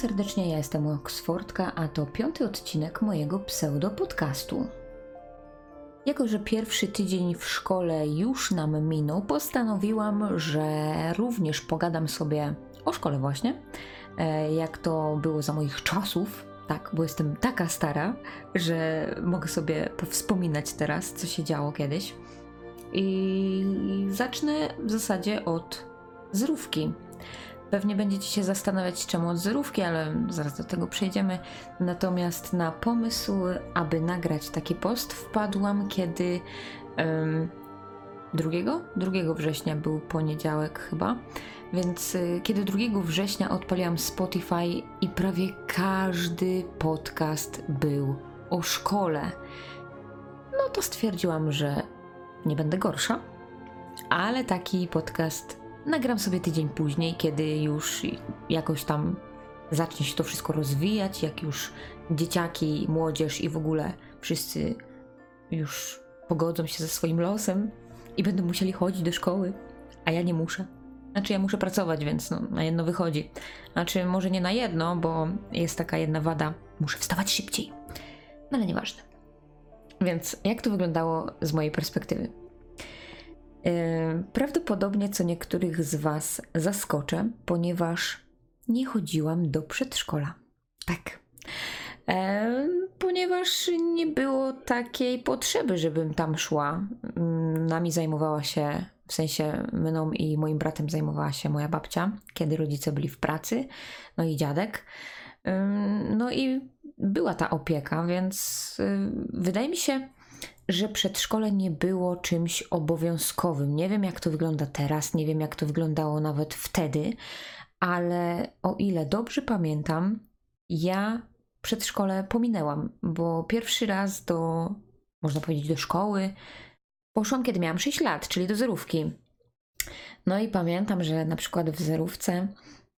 serdecznie, ja jestem Oksfordka, a to piąty odcinek mojego pseudo-podcastu. Jako, że pierwszy tydzień w szkole już nam minął, postanowiłam, że również pogadam sobie o szkole właśnie, e, jak to było za moich czasów, tak, bo jestem taka stara, że mogę sobie powspominać teraz, co się działo kiedyś. I zacznę w zasadzie od zrówki. Pewnie będziecie się zastanawiać, czemu od zerówki, ale zaraz do tego przejdziemy. Natomiast na pomysł, aby nagrać taki post, wpadłam, kiedy um, 2, 2 września był poniedziałek chyba. Więc y, kiedy 2 września odpaliłam Spotify i prawie każdy podcast był o szkole, no to stwierdziłam, że nie będę gorsza, ale taki podcast nagram sobie tydzień później, kiedy już jakoś tam zacznie się to wszystko rozwijać, jak już dzieciaki, młodzież i w ogóle wszyscy już pogodzą się ze swoim losem i będą musieli chodzić do szkoły, a ja nie muszę. Znaczy ja muszę pracować, więc no, na jedno wychodzi. Znaczy może nie na jedno, bo jest taka jedna wada. Muszę wstawać szybciej. No ale nieważne. Więc jak to wyglądało z mojej perspektywy? Prawdopodobnie co niektórych z Was zaskoczę, ponieważ nie chodziłam do przedszkola. Tak. Ponieważ nie było takiej potrzeby, żebym tam szła. Mm, nami zajmowała się, w sensie mną i moim bratem zajmowała się moja babcia, kiedy rodzice byli w pracy, no i dziadek. No i była ta opieka, więc wydaje mi się, że przedszkole nie było czymś obowiązkowym. Nie wiem, jak to wygląda teraz, nie wiem, jak to wyglądało nawet wtedy, ale o ile dobrze pamiętam, ja przedszkole pominęłam, bo pierwszy raz do, można powiedzieć, do szkoły poszłam, kiedy miałam 6 lat, czyli do zerówki. No i pamiętam, że na przykład w zerówce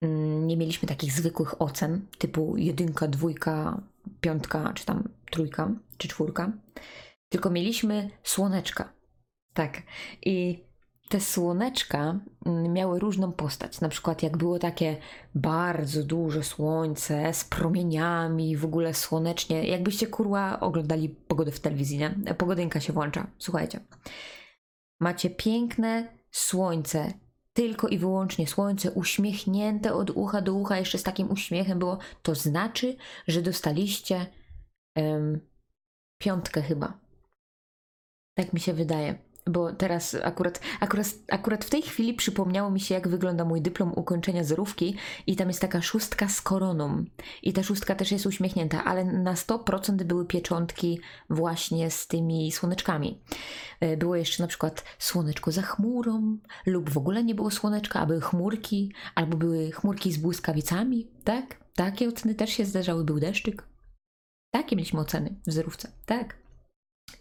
mm, nie mieliśmy takich zwykłych ocen, typu jedynka, dwójka, piątka, czy tam trójka, czy czwórka tylko mieliśmy słoneczka. Tak. I te słoneczka mm, miały różną postać. Na przykład, jak było takie bardzo duże słońce z promieniami, w ogóle słonecznie, jakbyście kurła oglądali pogodę w telewizji, nie? Pogodynka się włącza. Słuchajcie. Macie piękne słońce, tylko i wyłącznie słońce, uśmiechnięte od ucha do ucha, jeszcze z takim uśmiechem było. To znaczy, że dostaliście um, piątkę chyba tak mi się wydaje. Bo teraz akurat, akurat, akurat w tej chwili przypomniało mi się, jak wygląda mój dyplom ukończenia zerówki i tam jest taka szóstka z koroną. I ta szóstka też jest uśmiechnięta, ale na 100% były pieczątki właśnie z tymi słoneczkami. E, było jeszcze na przykład słoneczko za chmurą, lub w ogóle nie było słoneczka, a były chmurki, albo były chmurki z błyskawicami, tak? Takie oceny też się zdarzały, był deszczyk. Takie mieliśmy oceny w zerówce, tak.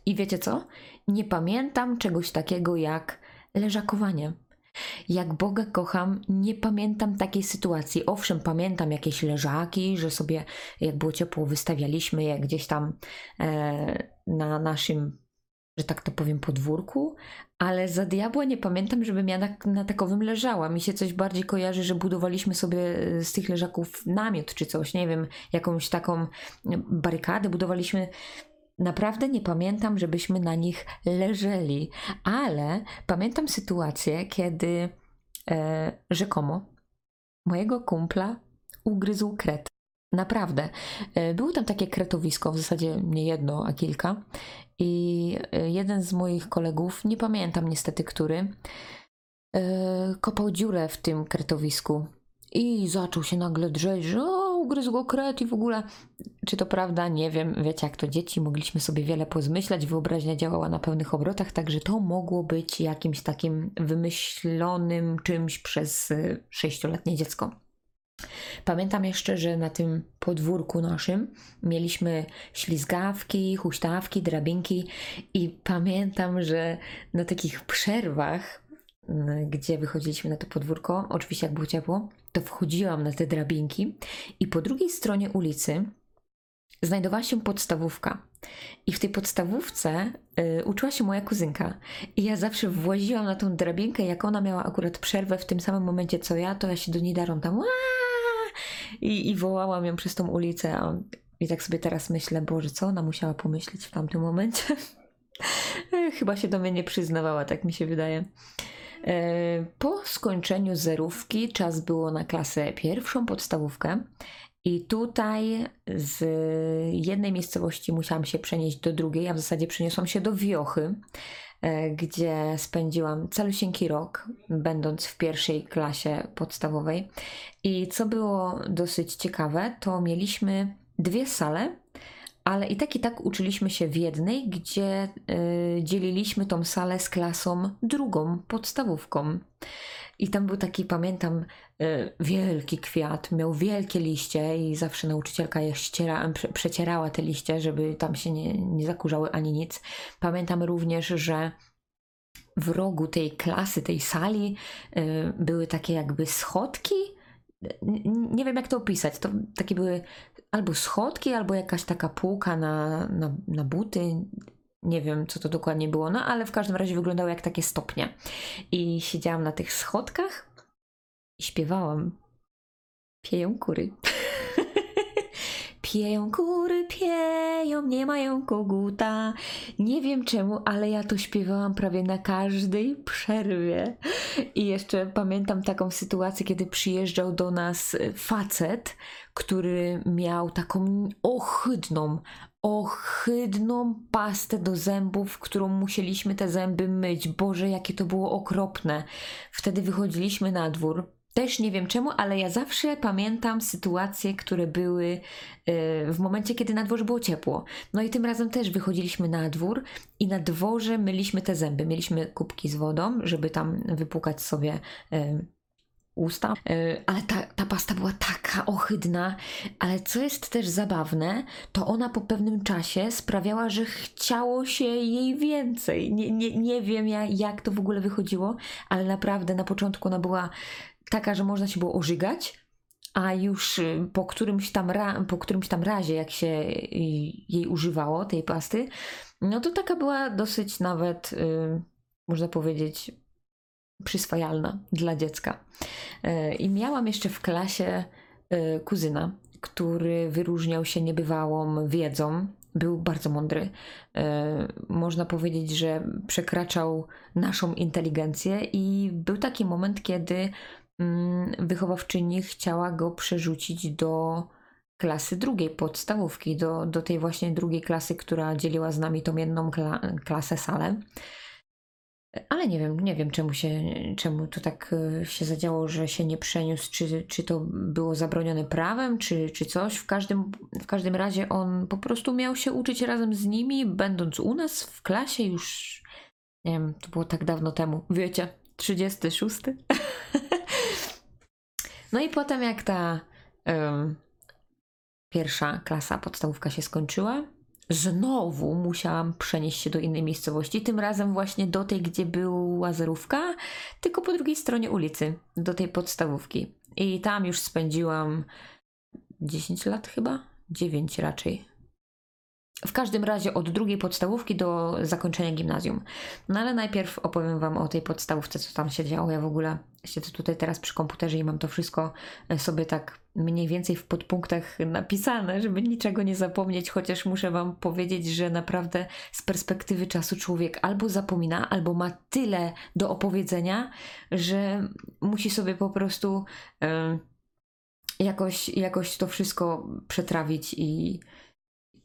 I wiecie co? Nie pamiętam czegoś takiego jak leżakowanie. Jak Boga kocham, nie pamiętam takiej sytuacji. Owszem, pamiętam jakieś leżaki, że sobie, jak było ciepło, wystawialiśmy je gdzieś tam e, na naszym, że tak to powiem, podwórku, ale za diabła nie pamiętam, żebym ja na, na takowym leżała. Mi się coś bardziej kojarzy, że budowaliśmy sobie z tych leżaków namiot czy coś, nie wiem, jakąś taką barykadę budowaliśmy Naprawdę nie pamiętam, żebyśmy na nich leżeli, ale pamiętam sytuację, kiedy e, rzekomo mojego kumpla ugryzł kret. Naprawdę. E, było tam takie kretowisko, w zasadzie nie jedno, a kilka. I e, jeden z moich kolegów, nie pamiętam niestety który, e, kopał dziurę w tym kretowisku. I zaczął się nagle drzeć, że ugryzł go kret i w ogóle, czy to prawda, nie wiem, wiecie jak to dzieci, mogliśmy sobie wiele pozmyślać, wyobraźnia działała na pełnych obrotach, także to mogło być jakimś takim wymyślonym czymś przez y, sześcioletnie dziecko. Pamiętam jeszcze, że na tym podwórku naszym mieliśmy ślizgawki, huśtawki, drabinki i pamiętam, że na takich przerwach, gdzie wychodziliśmy na to podwórko, oczywiście jak było ciepło, to wchodziłam na te drabinki i po drugiej stronie ulicy znajdowała się podstawówka. I w tej podstawówce y, uczyła się moja kuzynka. I ja zawsze właziłam na tą drabinkę, jak ona miała akurat przerwę w tym samym momencie co ja, to ja się do niej darom tam I, I wołałam ją przez tą ulicę. A, I tak sobie teraz myślę, Boże, co ona musiała pomyśleć w tamtym momencie? Chyba się do mnie nie przyznawała, tak mi się wydaje. E, po skończeniu zerówki czas było na klasę pierwszą, podstawówkę. I tutaj z jednej miejscowości musiałam się przenieść do drugiej, a w zasadzie przeniosłam się do Wiochy, e, gdzie spędziłam calusieńki rok, będąc w pierwszej klasie podstawowej. I co było dosyć ciekawe, to mieliśmy dwie sale, ale i tak i tak uczyliśmy się w jednej, gdzie y, dzieliliśmy tą salę z klasą drugą, podstawówką. I tam był taki, pamiętam, y, wielki kwiat, miał wielkie liście i zawsze nauczycielka je ściera, prze, przecierała te liście, żeby tam się nie, nie zakurzały ani nic. Pamiętam również, że w rogu tej klasy, tej sali y, były takie jakby schodki, nie wiem jak to opisać. To takie były albo schodki, albo jakaś taka półka na, na, na buty. Nie wiem, co to dokładnie było, no ale w każdym razie wyglądały jak takie stopnie. I siedziałam na tych schodkach i śpiewałam. Pieją kury. Pieją kury, pieją, nie mają koguta. Nie wiem czemu, ale ja to śpiewałam prawie na każdej przerwie. I jeszcze pamiętam taką sytuację, kiedy przyjeżdżał do nas facet, który miał taką ohydną, ohydną pastę do zębów, którą musieliśmy te zęby myć. Boże, jakie to było okropne. Wtedy wychodziliśmy na dwór też nie wiem czemu, ale ja zawsze pamiętam sytuacje, które były y, w momencie, kiedy na dworze było ciepło. No i tym razem też wychodziliśmy na dwór i na dworze myliśmy te zęby. Mieliśmy kubki z wodą, żeby tam wypłukać sobie y, usta, y, ale ta, ta pasta była taka ohydna, ale co jest też zabawne, to ona po pewnym czasie sprawiała, że chciało się jej więcej. Nie, nie, nie wiem jak to w ogóle wychodziło, ale naprawdę na początku ona była taka, że można się było ożygać, a już y, po którymś tam, ra- po którymś tam razie, jak się jej używało, tej pasty, no to taka była dosyć nawet, yy, można powiedzieć, przyswajalna dla dziecka. Yy, I miałam jeszcze w klasie yy, kuzyna, który wyróżniał się niebywałą wiedzą. Był bardzo mądry. E, można powiedzieć, że przekraczał naszą inteligencję, i był taki moment, kiedy wychowawczyni chciała go przerzucić do klasy drugiej podstawówki, do, do tej właśnie drugiej klasy, która dzieliła z nami tą jedną kla klasę salę. Ale nie wiem, nie wiem czemu się, czemu to tak e, się zadziało, że się nie przeniósł, czy, czy to było zabronione prawem, czy, czy coś. W każdym, w każdym razie on po prostu miał się uczyć razem z nimi, będąc u nas w klasie już, nie wiem, to było tak dawno temu, wiecie, 36. No i potem jak ta um, pierwsza klasa podstawówka się skończyła, znowu musiałam przenieść się do innej miejscowości, tym razem właśnie do tej, gdzie była zerówka, tylko po drugiej stronie ulicy, do tej podstawówki. I tam już spędziłam 10 lat chyba, 9 raczej. W każdym razie od drugiej podstawówki do zakończenia gimnazjum. No ale najpierw opowiem Wam o tej podstawówce, co tam się działo. Ja w ogóle siedzę tutaj teraz przy komputerze i mam to wszystko e, sobie tak mniej więcej w podpunktach napisane, żeby niczego nie zapomnieć, chociaż muszę Wam powiedzieć, że naprawdę z perspektywy czasu człowiek albo zapomina, albo ma tyle do opowiedzenia, że musi sobie po prostu y, jakoś, jakoś to wszystko przetrawić i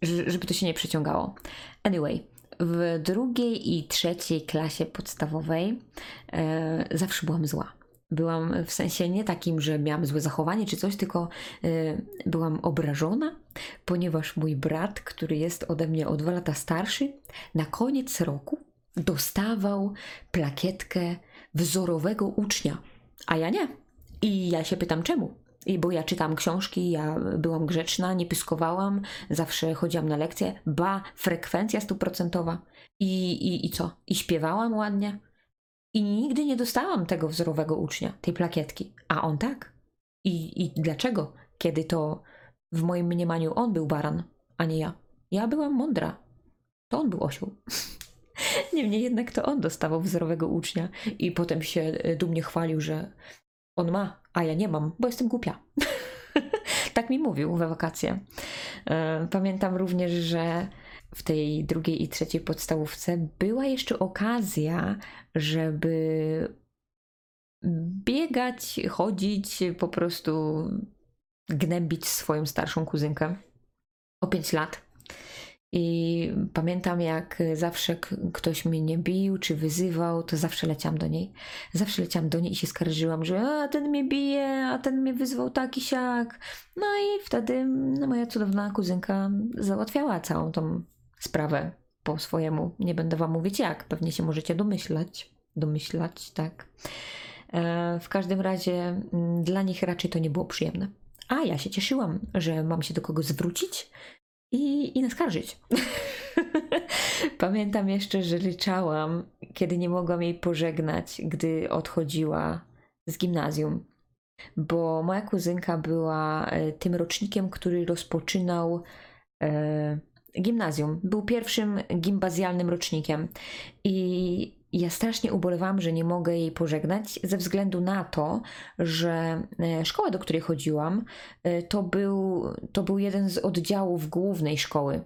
żeby to się nie przeciągało. Anyway, w drugiej i trzeciej klasie podstawowej e, zawsze byłam zła. Byłam w sensie nie takim, że miałam złe zachowanie czy coś, tylko e, byłam obrażona, ponieważ mój brat, który jest ode mnie o dwa lata starszy, na koniec roku dostawał plakietkę wzorowego ucznia, a ja nie. I ja się pytam czemu. Bo ja czytam książki, ja byłam grzeczna, nie pyskowałam, zawsze chodziłam na lekcje, ba, frekwencja stuprocentowa. I, i, I co? I śpiewałam ładnie. I nigdy nie dostałam tego wzorowego ucznia, tej plakietki. A on tak. I, I dlaczego? Kiedy to w moim mniemaniu on był baran, a nie ja. Ja byłam mądra. To on był osioł. Niemniej jednak to on dostawał wzorowego ucznia i potem się dumnie chwalił, że on ma, a ja nie mam, bo jestem głupia. tak mi mówił we wakacje. E, Pamiętam również, że w tej drugiej i trzeciej podstawówce była jeszcze okazja, żeby biegać, chodzić, po prostu gnębić swoją starszą kuzynkę o 5 lat. I pamiętam, jak zawsze ktoś mnie nie bił czy wyzywał, to zawsze leciałam do niej. Zawsze leciałam do niej i się skarżyłam, że a ten mnie bije, a ten mnie wyzwał tak i siak. No i wtedy no, moja cudowna kuzynka załatwiała całą tą sprawę po swojemu. Nie będę wam mówić jak, pewnie się możecie domyślać. Domyślać, tak. E, w każdym razie mm, dla nich raczej to nie było przyjemne. A ja się cieszyłam, że mam się do kogo zwrócić i, i naskarżyć. Pamiętam jeszcze, że ryczałam, kiedy nie mogłam jej pożegnać, gdy odchodziła z gimnazjum. Bo moja kuzynka była e, tym rocznikiem, który rozpoczynał e, gimnazjum. Był pierwszym gimbazjalnym rocznikiem. I ja strasznie ubolewałam, że nie mogę jej pożegnać, ze względu na to, że e, szkoła, do której chodziłam, e, to był, to był jeden z oddziałów głównej szkoły.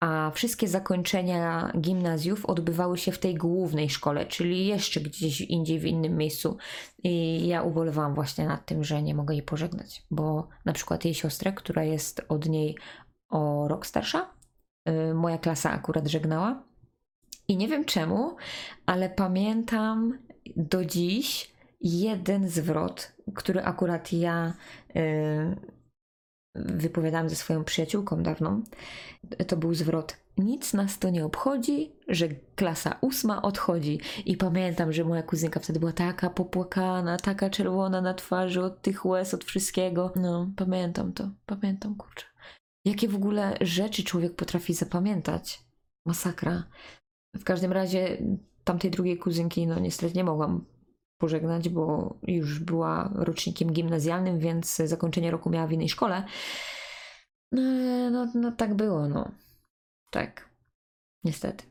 A wszystkie zakończenia gimnazjów odbywały się w tej głównej szkole, czyli jeszcze gdzieś indziej w innym miejscu. I ja ubolewałam właśnie nad tym, że nie mogę jej pożegnać, bo na przykład jej siostrę, która jest od niej o rok starsza, y, moja klasa akurat żegnała. I nie wiem czemu, ale pamiętam do dziś jeden zwrot, który akurat ja y, wypowiadałam ze swoją przyjaciółką dawną. To był zwrot: Nic nas to nie obchodzi, że klasa ósma odchodzi. I pamiętam, że moja kuzynka wtedy była taka popłakana, taka czerwona na twarzy od tych łez, od wszystkiego. No, pamiętam to, pamiętam, kurczę. Jakie w ogóle rzeczy człowiek potrafi zapamiętać? Masakra. W każdym razie tamtej drugiej kuzynki, no niestety nie mogłam pożegnać, bo już była rocznikiem gimnazjalnym, więc zakończenie roku miała w innej szkole. No, no, no tak było, no. Tak. Niestety.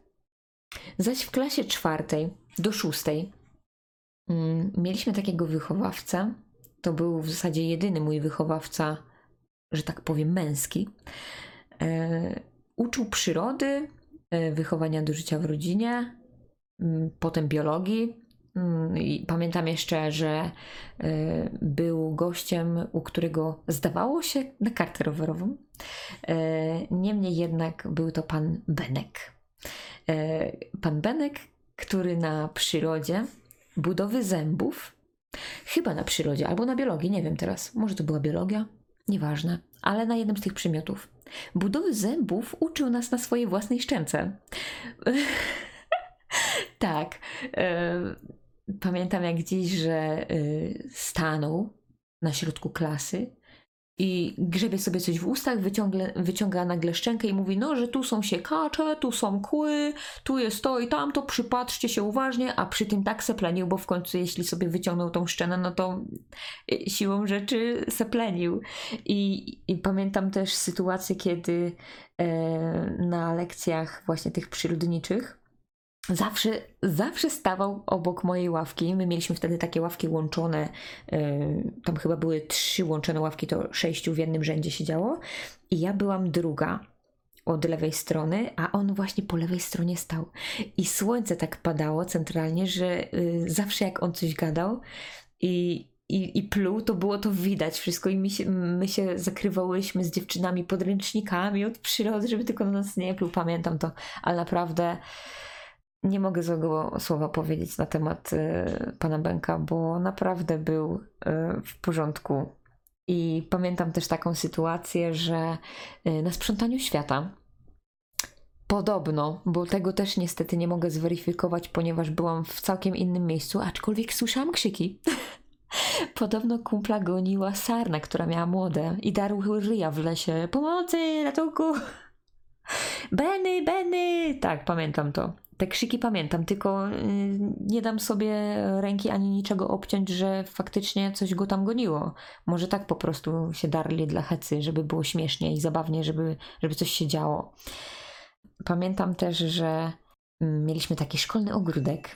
Zaś w klasie czwartej do szóstej mm, mieliśmy takiego wychowawcę. To był w zasadzie jedyny mój wychowawca, że tak powiem, męski. E, uczył przyrody, wychowania do życia w rodzinie, mm, potem biologii, Mm, I pamiętam jeszcze, że y, był gościem, u którego zdawało się na kartę rowerową. Y, Niemniej jednak był to pan Benek. Pan Benek, który na przyrodzie budowy zębów, chyba na przyrodzie albo na biologii, nie wiem teraz, może to była biologia, nieważne, ale na jednym z tych przymiotów. Budowy zębów uczył nas na swojej własnej szczęce. tak. Pamiętam jak dziś, że y, stanął na środku klasy i grzebie sobie coś w ustach, wyciągle, wyciąga nagle szczękę i mówi, no, że tu są siekacze, tu są kły, tu jest to i tamto, przypatrzcie się uważnie, a przy tym tak seplenił, bo w końcu jeśli sobie wyciągnął tą szczenę, no to y, siłą rzeczy seplenił. I, i pamiętam też sytuację, kiedy e, na lekcjach właśnie tych przyrodniczych zawsze, zawsze stawał obok mojej ławki. My mieliśmy wtedy takie ławki łączone. Yy, tam chyba były trzy łączone ławki, to sześciu w jednym rzędzie siedziało. I ja byłam druga od lewej strony, a on właśnie po lewej stronie stał. I słońce tak padało centralnie, że yy, zawsze jak on coś gadał i, i, i pluł, to było to widać wszystko i my się, my się zakrywałyśmy z dziewczynami podręcznikami od przyrody, żeby tylko na nas nie pluł. Pamiętam to, ale naprawdę nie mogę złego słowa powiedzieć na temat y, pana Benka, bo naprawdę był y, w porządku. I pamiętam też taką sytuację, że y, na sprzątaniu świata podobno, bo tego też niestety nie mogę zweryfikować, ponieważ byłam w całkiem innym miejscu, aczkolwiek słyszałam krzyki. Podobno kumpla goniła sarna, która miała młode i darł ryja w lesie. Pomocy, ratunku! Benny, Benny! Tak, pamiętam to. Te krzyki pamiętam, tylko y, nie dam sobie ręki ani niczego obciąć, że faktycznie coś go tam goniło. Może tak po prostu się darli dla hecy, żeby było śmiesznie i zabawnie, żeby, żeby coś się działo. Pamiętam też, że mm, mieliśmy taki szkolny ogródek.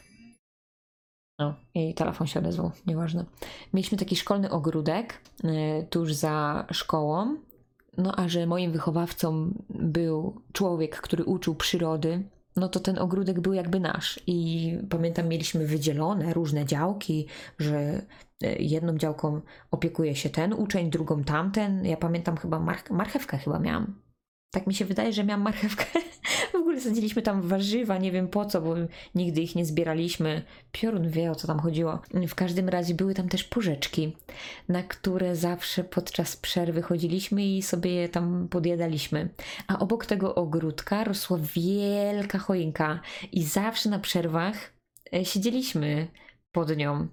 O, i telefon się odezwał, nieważne. Mieliśmy taki szkolny ogródek y, tuż za szkołą. No a że moim wychowawcą był człowiek, który uczył przyrody, no to ten ogródek był jakby nasz. I pamiętam, mieliśmy wydzielone różne działki, że y, jedną działką opiekuje się ten uczeń, drugą tamten. Ja pamiętam chyba mar- marchewkę chyba miałam. Tak mi się wydaje, że miałam marchewkę. W ogóle sadziliśmy tam warzywa, nie wiem po co, bo nigdy ich nie zbieraliśmy. Piorun wie o co tam chodziło. W każdym razie były tam też porzeczki, na które zawsze podczas przerwy chodziliśmy i sobie je tam podjadaliśmy. A obok tego ogródka rosła wielka choinka i zawsze na przerwach e, siedzieliśmy pod nią.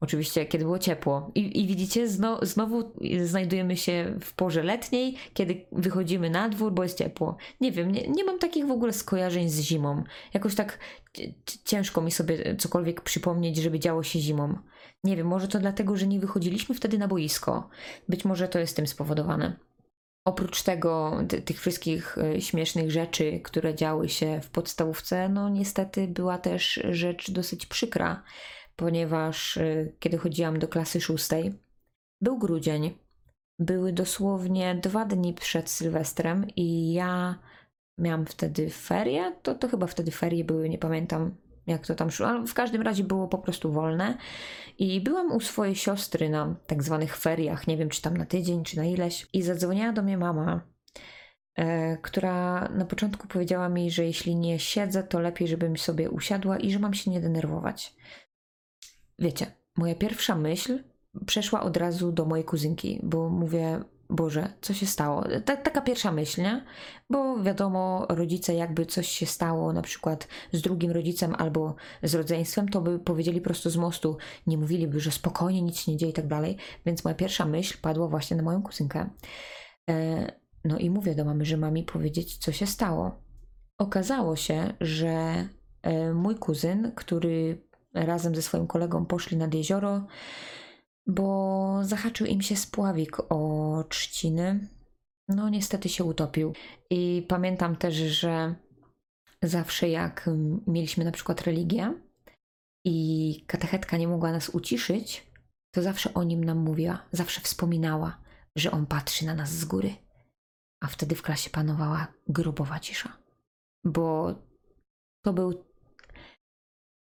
Oczywiście, kiedy było ciepło. I, i widzicie, zno, znowu znajdujemy się w porze letniej, kiedy wychodzimy na dwór, bo jest ciepło. Nie wiem, nie, nie mam takich w ogóle skojarzeń z zimą. Jakoś tak ciężko mi sobie cokolwiek przypomnieć, żeby działo się zimą. Nie wiem, może to dlatego, że nie wychodziliśmy wtedy na boisko. Być może to jest tym spowodowane. Oprócz tego, ty, tych wszystkich y, śmiesznych rzeczy, które działy się w podstawówce, no niestety była też rzecz dosyć przykra ponieważ y, kiedy chodziłam do klasy szóstej, był grudzień. Były dosłownie dwa dni przed Sylwestrem i ja miałam wtedy ferie. To, to chyba wtedy ferie były, nie pamiętam jak to tam szło, ale w każdym razie było po prostu wolne. I byłam u swojej siostry na tak zwanych feriach, nie wiem czy tam na tydzień, czy na ileś. I zadzwoniła do mnie mama, e, która na początku powiedziała mi, że jeśli nie siedzę, to lepiej, żebym sobie usiadła i że mam się nie denerwować wiecie, moja pierwsza myśl przeszła od razu do mojej kuzynki, bo mówię, Boże, co się stało? Ta, taka pierwsza myśl, nie? Bo wiadomo, rodzice, jakby coś się stało, na przykład z drugim rodzicem albo z rodzeństwem, to by powiedzieli prosto z mostu, nie mówiliby, że spokojnie, nic się nie dzieje i tak dalej. Więc moja pierwsza myśl padła właśnie na moją kuzynkę. E, no i mówię do mamy, że ma powiedzieć, co się stało. Okazało się, że e, mój kuzyn, który razem ze swoim kolegą poszli nad jezioro, bo zahaczył im się spławik o trzciny. No, niestety się utopił. I pamiętam też, że zawsze jak mieliśmy na przykład religię i katechetka nie mogła nas uciszyć, to zawsze o nim nam mówiła, zawsze wspominała, że on patrzy na nas z góry. A wtedy w klasie panowała grobowa cisza. Bo to był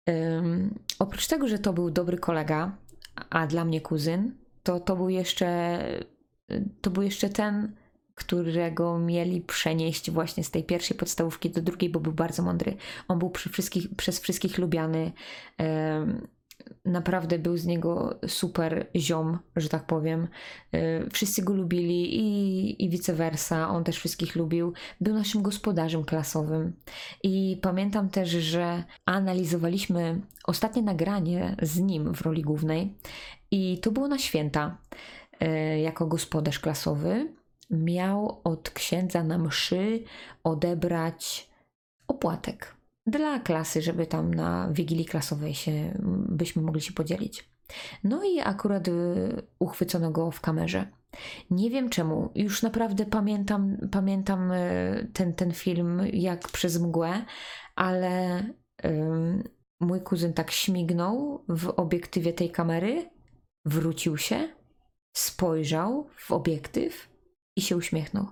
Um, oprócz tego, że to był dobry kolega, a dla mnie kuzyn, to, to był jeszcze to był jeszcze ten, którego mieli przenieść właśnie z tej pierwszej podstawówki do drugiej, bo był bardzo mądry. On był wszystkich, przez wszystkich lubiany. Um, naprawdę był z niego super ziom, że tak powiem. Y, wszyscy go lubili i, i vice versa, on też wszystkich lubił. Był naszym gospodarzem klasowym. I pamiętam też, że analizowaliśmy ostatnie nagranie z nim w roli głównej i to było na święta. Y, jako gospodarz klasowy miał od księdza na mszy odebrać opłatek dla klasy, żeby tam na wigilii klasowej się, byśmy mogli się podzielić. No i akurat y, uchwycono go w kamerze. Nie wiem czemu, już naprawdę pamiętam, pamiętam y, ten, ten film jak przez mgłę, ale um, mój kuzyn tak śmignął w obiektywie tej kamery, wrócił się, spojrzał w obiektyw i się uśmiechnął.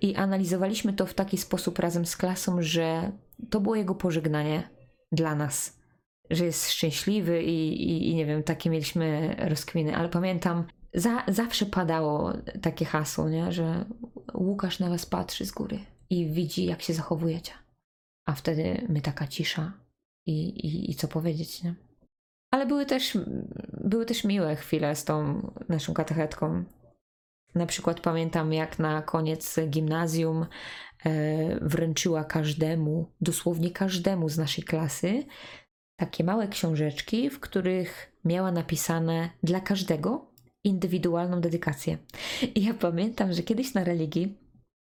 I analizowaliśmy to w taki sposób razem z klasą, że to było jego pożegnanie dla nas, że jest szczęśliwy i, i, i nie wiem, takie mieliśmy rozkminy, ale pamiętam, za, zawsze padało takie hasło, nie? że Łukasz na was patrzy z góry i widzi, jak się zachowujecie. A wtedy my taka cisza i, i, i co powiedzieć, nie? Ale były też, były też miłe chwile z tą naszą katechetką. Na przykład pamiętam, jak na koniec gimnazjum e, wręczyła każdemu, dosłownie każdemu z naszej klasy, takie małe książeczki, w których miała napisane dla każdego indywidualną dedykację. I ja pamiętam, że kiedyś na religii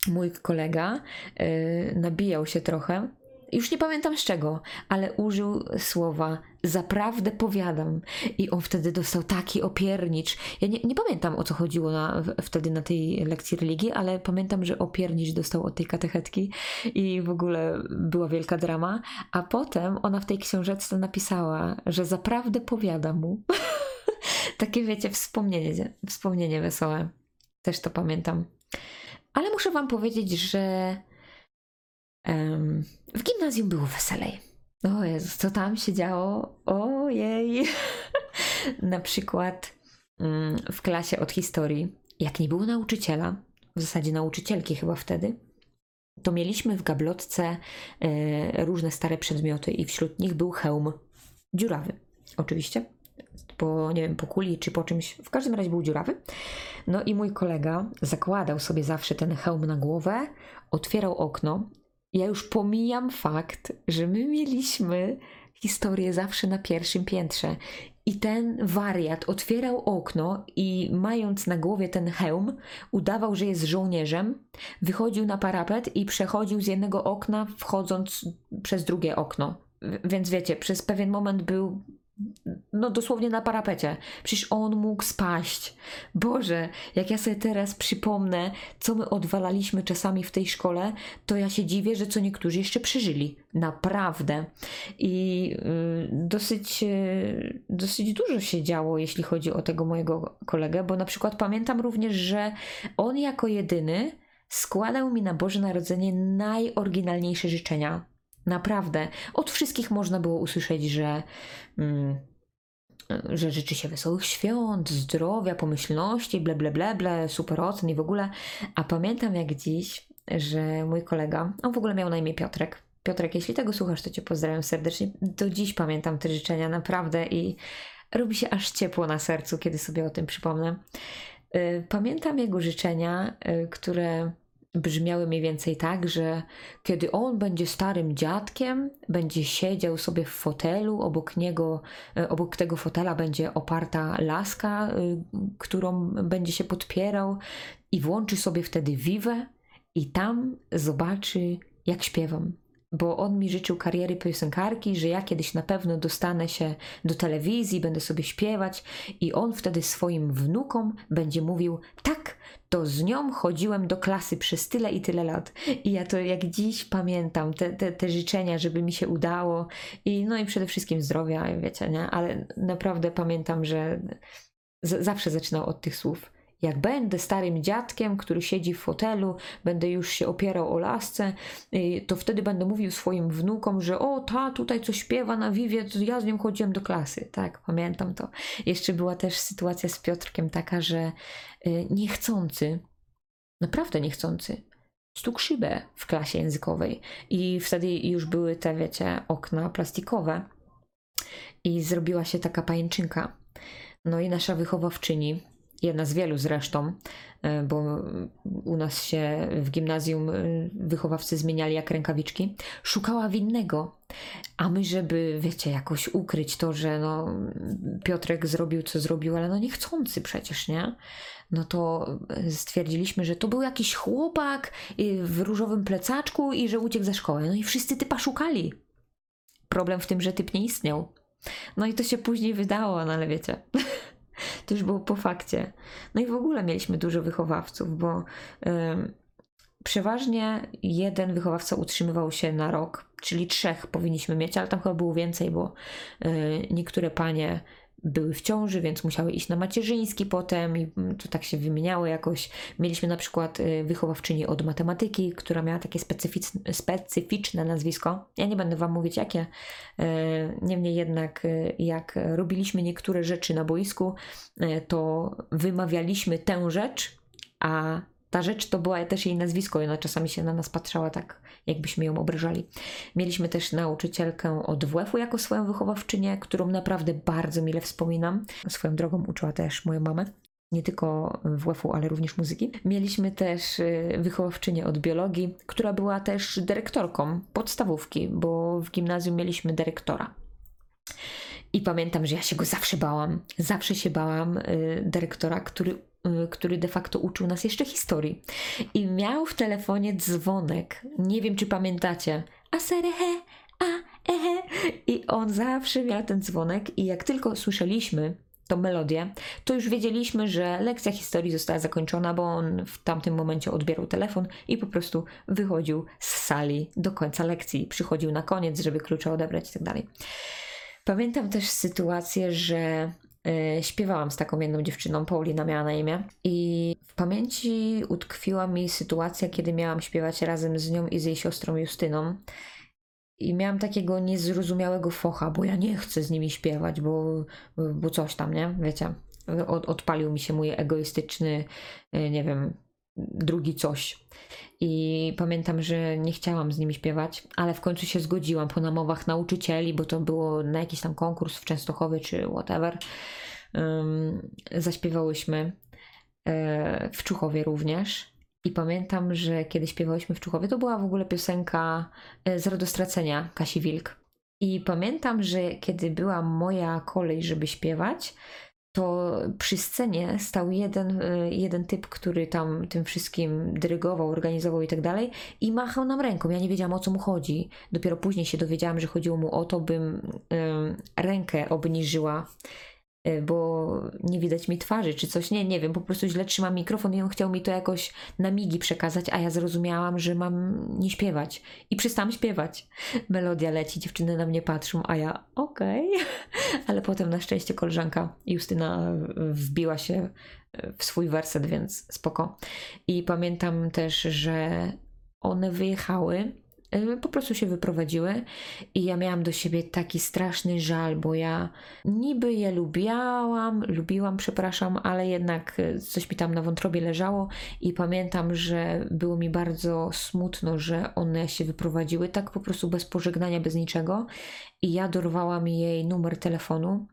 mój kolega e, nabijał się trochę już nie pamiętam z czego, ale użył słowa zaprawdę powiadam. I on wtedy dostał taki opiernicz. Ja nie, nie pamiętam o co chodziło na, wtedy na tej lekcji religii, ale pamiętam, że opiernicz dostał od tej katechetki i w ogóle była wielka drama. A potem ona w tej książeczce napisała, że zaprawdę powiada mu. Takie wiecie, wspomnienie, wspomnienie wesołe. Też to pamiętam. Ale muszę wam powiedzieć, że um, w gimnazjum było weselej. O Jezus, co tam się działo? Ojej! Na przykład um, w klasie od historii, jak nie było nauczyciela, w zasadzie nauczycielki chyba wtedy, to mieliśmy w gablotce e, różne stare przedmioty i wśród nich był hełm dziurawy, oczywiście, po, nie wiem, po kuli czy po czymś, w każdym razie był dziurawy. No i mój kolega zakładał sobie zawsze ten hełm na głowę, otwierał okno. Ja już pomijam fakt, że my mieliśmy historię zawsze na pierwszym piętrze. I ten wariat otwierał okno i mając na głowie ten hełm, udawał, że jest żołnierzem, wychodził na parapet i przechodził z jednego okna, wchodząc przez drugie okno. Więc wiecie, przez pewien moment był no dosłownie na parapecie. Przecież on mógł spaść. Boże, jak ja sobie teraz przypomnę, co my odwalaliśmy czasami w tej szkole, to ja się dziwię, że co niektórzy jeszcze przeżyli. Naprawdę. I y, dosyć, y, dosyć dużo się działo, jeśli chodzi o tego mojego kolegę, bo na przykład pamiętam również, że on jako jedyny składał mi na Boże Narodzenie najoryginalniejsze życzenia Naprawdę. Od wszystkich można było usłyszeć, że, mm, że życzy się wesołych świąt, zdrowia, pomyślności, ble, ble, ble, ble, super ocen i w ogóle. A pamiętam jak dziś, że mój kolega, on w ogóle miał na imię Piotrek. Piotrek, jeśli tego słuchasz, to Cię pozdrawiam serdecznie. Do dziś pamiętam te życzenia, naprawdę i robi się aż ciepło na sercu, kiedy sobie o tym przypomnę. Y, pamiętam jego życzenia, y, które brzmiały mniej więcej tak, że kiedy on będzie starym dziadkiem, będzie siedział sobie w fotelu, obok niego, e, obok tego fotela będzie oparta laska, e, którą będzie się podpierał i włączy sobie wtedy wiwę i tam zobaczy, jak śpiewam bo on mi życzył kariery piosenkarki, że ja kiedyś na pewno dostanę się do telewizji, będę sobie śpiewać i on wtedy swoim wnukom będzie mówił: Tak, to z nią chodziłem do klasy przez tyle i tyle lat. I ja to jak dziś pamiętam, te, te, te życzenia, żeby mi się udało i no i przede wszystkim zdrowia, wiecie, nie? Ale naprawdę pamiętam, że zawsze zaczynał od tych słów. Jak będę starym dziadkiem, który siedzi w fotelu, będę już się opierał o lasce, y, to wtedy będę mówił swoim wnukom, że o, ta tutaj co śpiewa na Wiwie, to ja z nią chodziłem do klasy. Tak, pamiętam to. Jeszcze była też sytuacja z Piotrkiem taka, że y, niechcący, naprawdę niechcący, stukł szybę w klasie językowej i wtedy już były te, wiecie, okna plastikowe i zrobiła się taka pajęczynka. No i nasza wychowawczyni, jedna z wielu zresztą, e, bo u nas się w gimnazjum e, wychowawcy zmieniali jak rękawiczki, szukała winnego. A my, żeby, wiecie, jakoś ukryć to, że no, Piotrek zrobił, co zrobił, ale no niechcący przecież, nie? No to stwierdziliśmy, że to był jakiś chłopak w różowym plecaczku i że uciekł ze szkoły. No i wszyscy typa szukali. Problem w tym, że typ nie istniał. No i to się później wydało, no ale wiecie. to już było po fakcie. No i w ogóle mieliśmy dużo wychowawców, bo przeważnie jeden wychowawca utrzymywał się na rok, czyli trzech powinniśmy mieć, ale tam chyba było więcej, bo y, niektóre panie były w ciąży, więc musiały iść na macierzyński potem i to tak się wymieniało jakoś. Mieliśmy na przykład y, wychowawczyni od matematyki, która miała takie specyficzne, specyficzne nazwisko. Ja nie będę Wam mówić jakie. Y, niemniej jednak y, jak robiliśmy niektóre rzeczy na boisku, to wymawialiśmy tę rzecz, a ta rzecz to była też jej nazwisko i ona czasami się na nas patrzała tak, jakbyśmy ją obrażali. Mieliśmy też nauczycielkę od WF-u jako swoją wychowawczynię, którą naprawdę bardzo mile wspominam. Swoją drogą uczyła też moją mamę nie tylko WF-u, ale również muzyki. Mieliśmy też y, wychowawczynię od biologii, która była też dyrektorką podstawówki, bo w gimnazjum mieliśmy dyrektora. I pamiętam, że ja się go zawsze bałam. Zawsze się bałam y, dyrektora, który który de facto uczył nas jeszcze historii. I miał w telefonie dzwonek. Nie wiem, czy pamiętacie. A serehe, a ehe. I on zawsze miał ten dzwonek i jak tylko słyszeliśmy tą melodię, to już wiedzieliśmy, że lekcja historii została zakończona, bo on w tamtym momencie odbierał telefon i po prostu wychodził z sali do końca lekcji. Przychodził na koniec, żeby klucze odebrać i tak dalej. Pamiętam też sytuację, że śpiewałam z taką jedną dziewczyną, Paulina miała na imię, i w pamięci utkwiła mi sytuacja, kiedy miałam śpiewać razem z nią i z jej siostrą Justyną. I miałam takiego niezrozumiałego focha, bo ja nie chcę z nimi śpiewać, bo, bo coś tam, nie? Wiecie, od, odpalił mi się mój egoistyczny, e, nie wiem, drugi coś. I pamiętam, że nie chciałam z nimi śpiewać, ale w końcu się zgodziłam po namowach nauczycieli, bo to było na jakiś tam konkurs w Częstochowie czy whatever. Um, zaśpiewałyśmy e, w Czuchowie również. I pamiętam, że kiedy śpiewałyśmy w Czuchowie, to była w ogóle piosenka e, z Radostracenia Kasi Wilk. I pamiętam, że kiedy była moja kolej, żeby śpiewać, to przy scenie stał jeden, y, jeden typ, który tam tym wszystkim dyrygował, organizował i tak dalej i machał nam ręką. Ja nie wiedziałam o co mu chodzi. Dopiero później się dowiedziałam, że chodziło mu o to, bym rękę obniżyła bo nie widać mi twarzy czy coś, nie, nie wiem, po prostu źle trzymam mikrofon i on chciał mi to jakoś na migi przekazać, a ja zrozumiałam, że mam nie śpiewać i przestałam śpiewać. Melodia leci, dziewczyny na mnie patrzą, a ja okej, okay. ale potem na szczęście koleżanka Justyna wbiła się w swój werset, więc spoko. I pamiętam też, że one wyjechały Y, po prostu się wyprowadziły i ja miałam do siebie taki straszny żal, bo ja niby je lubiałam, lubiłam, przepraszam, ale jednak y, coś mi tam na wątrobie leżało i pamiętam, że było mi bardzo smutno, że one się wyprowadziły tak po prostu bez pożegnania, bez niczego i ja dorwałam jej numer telefonu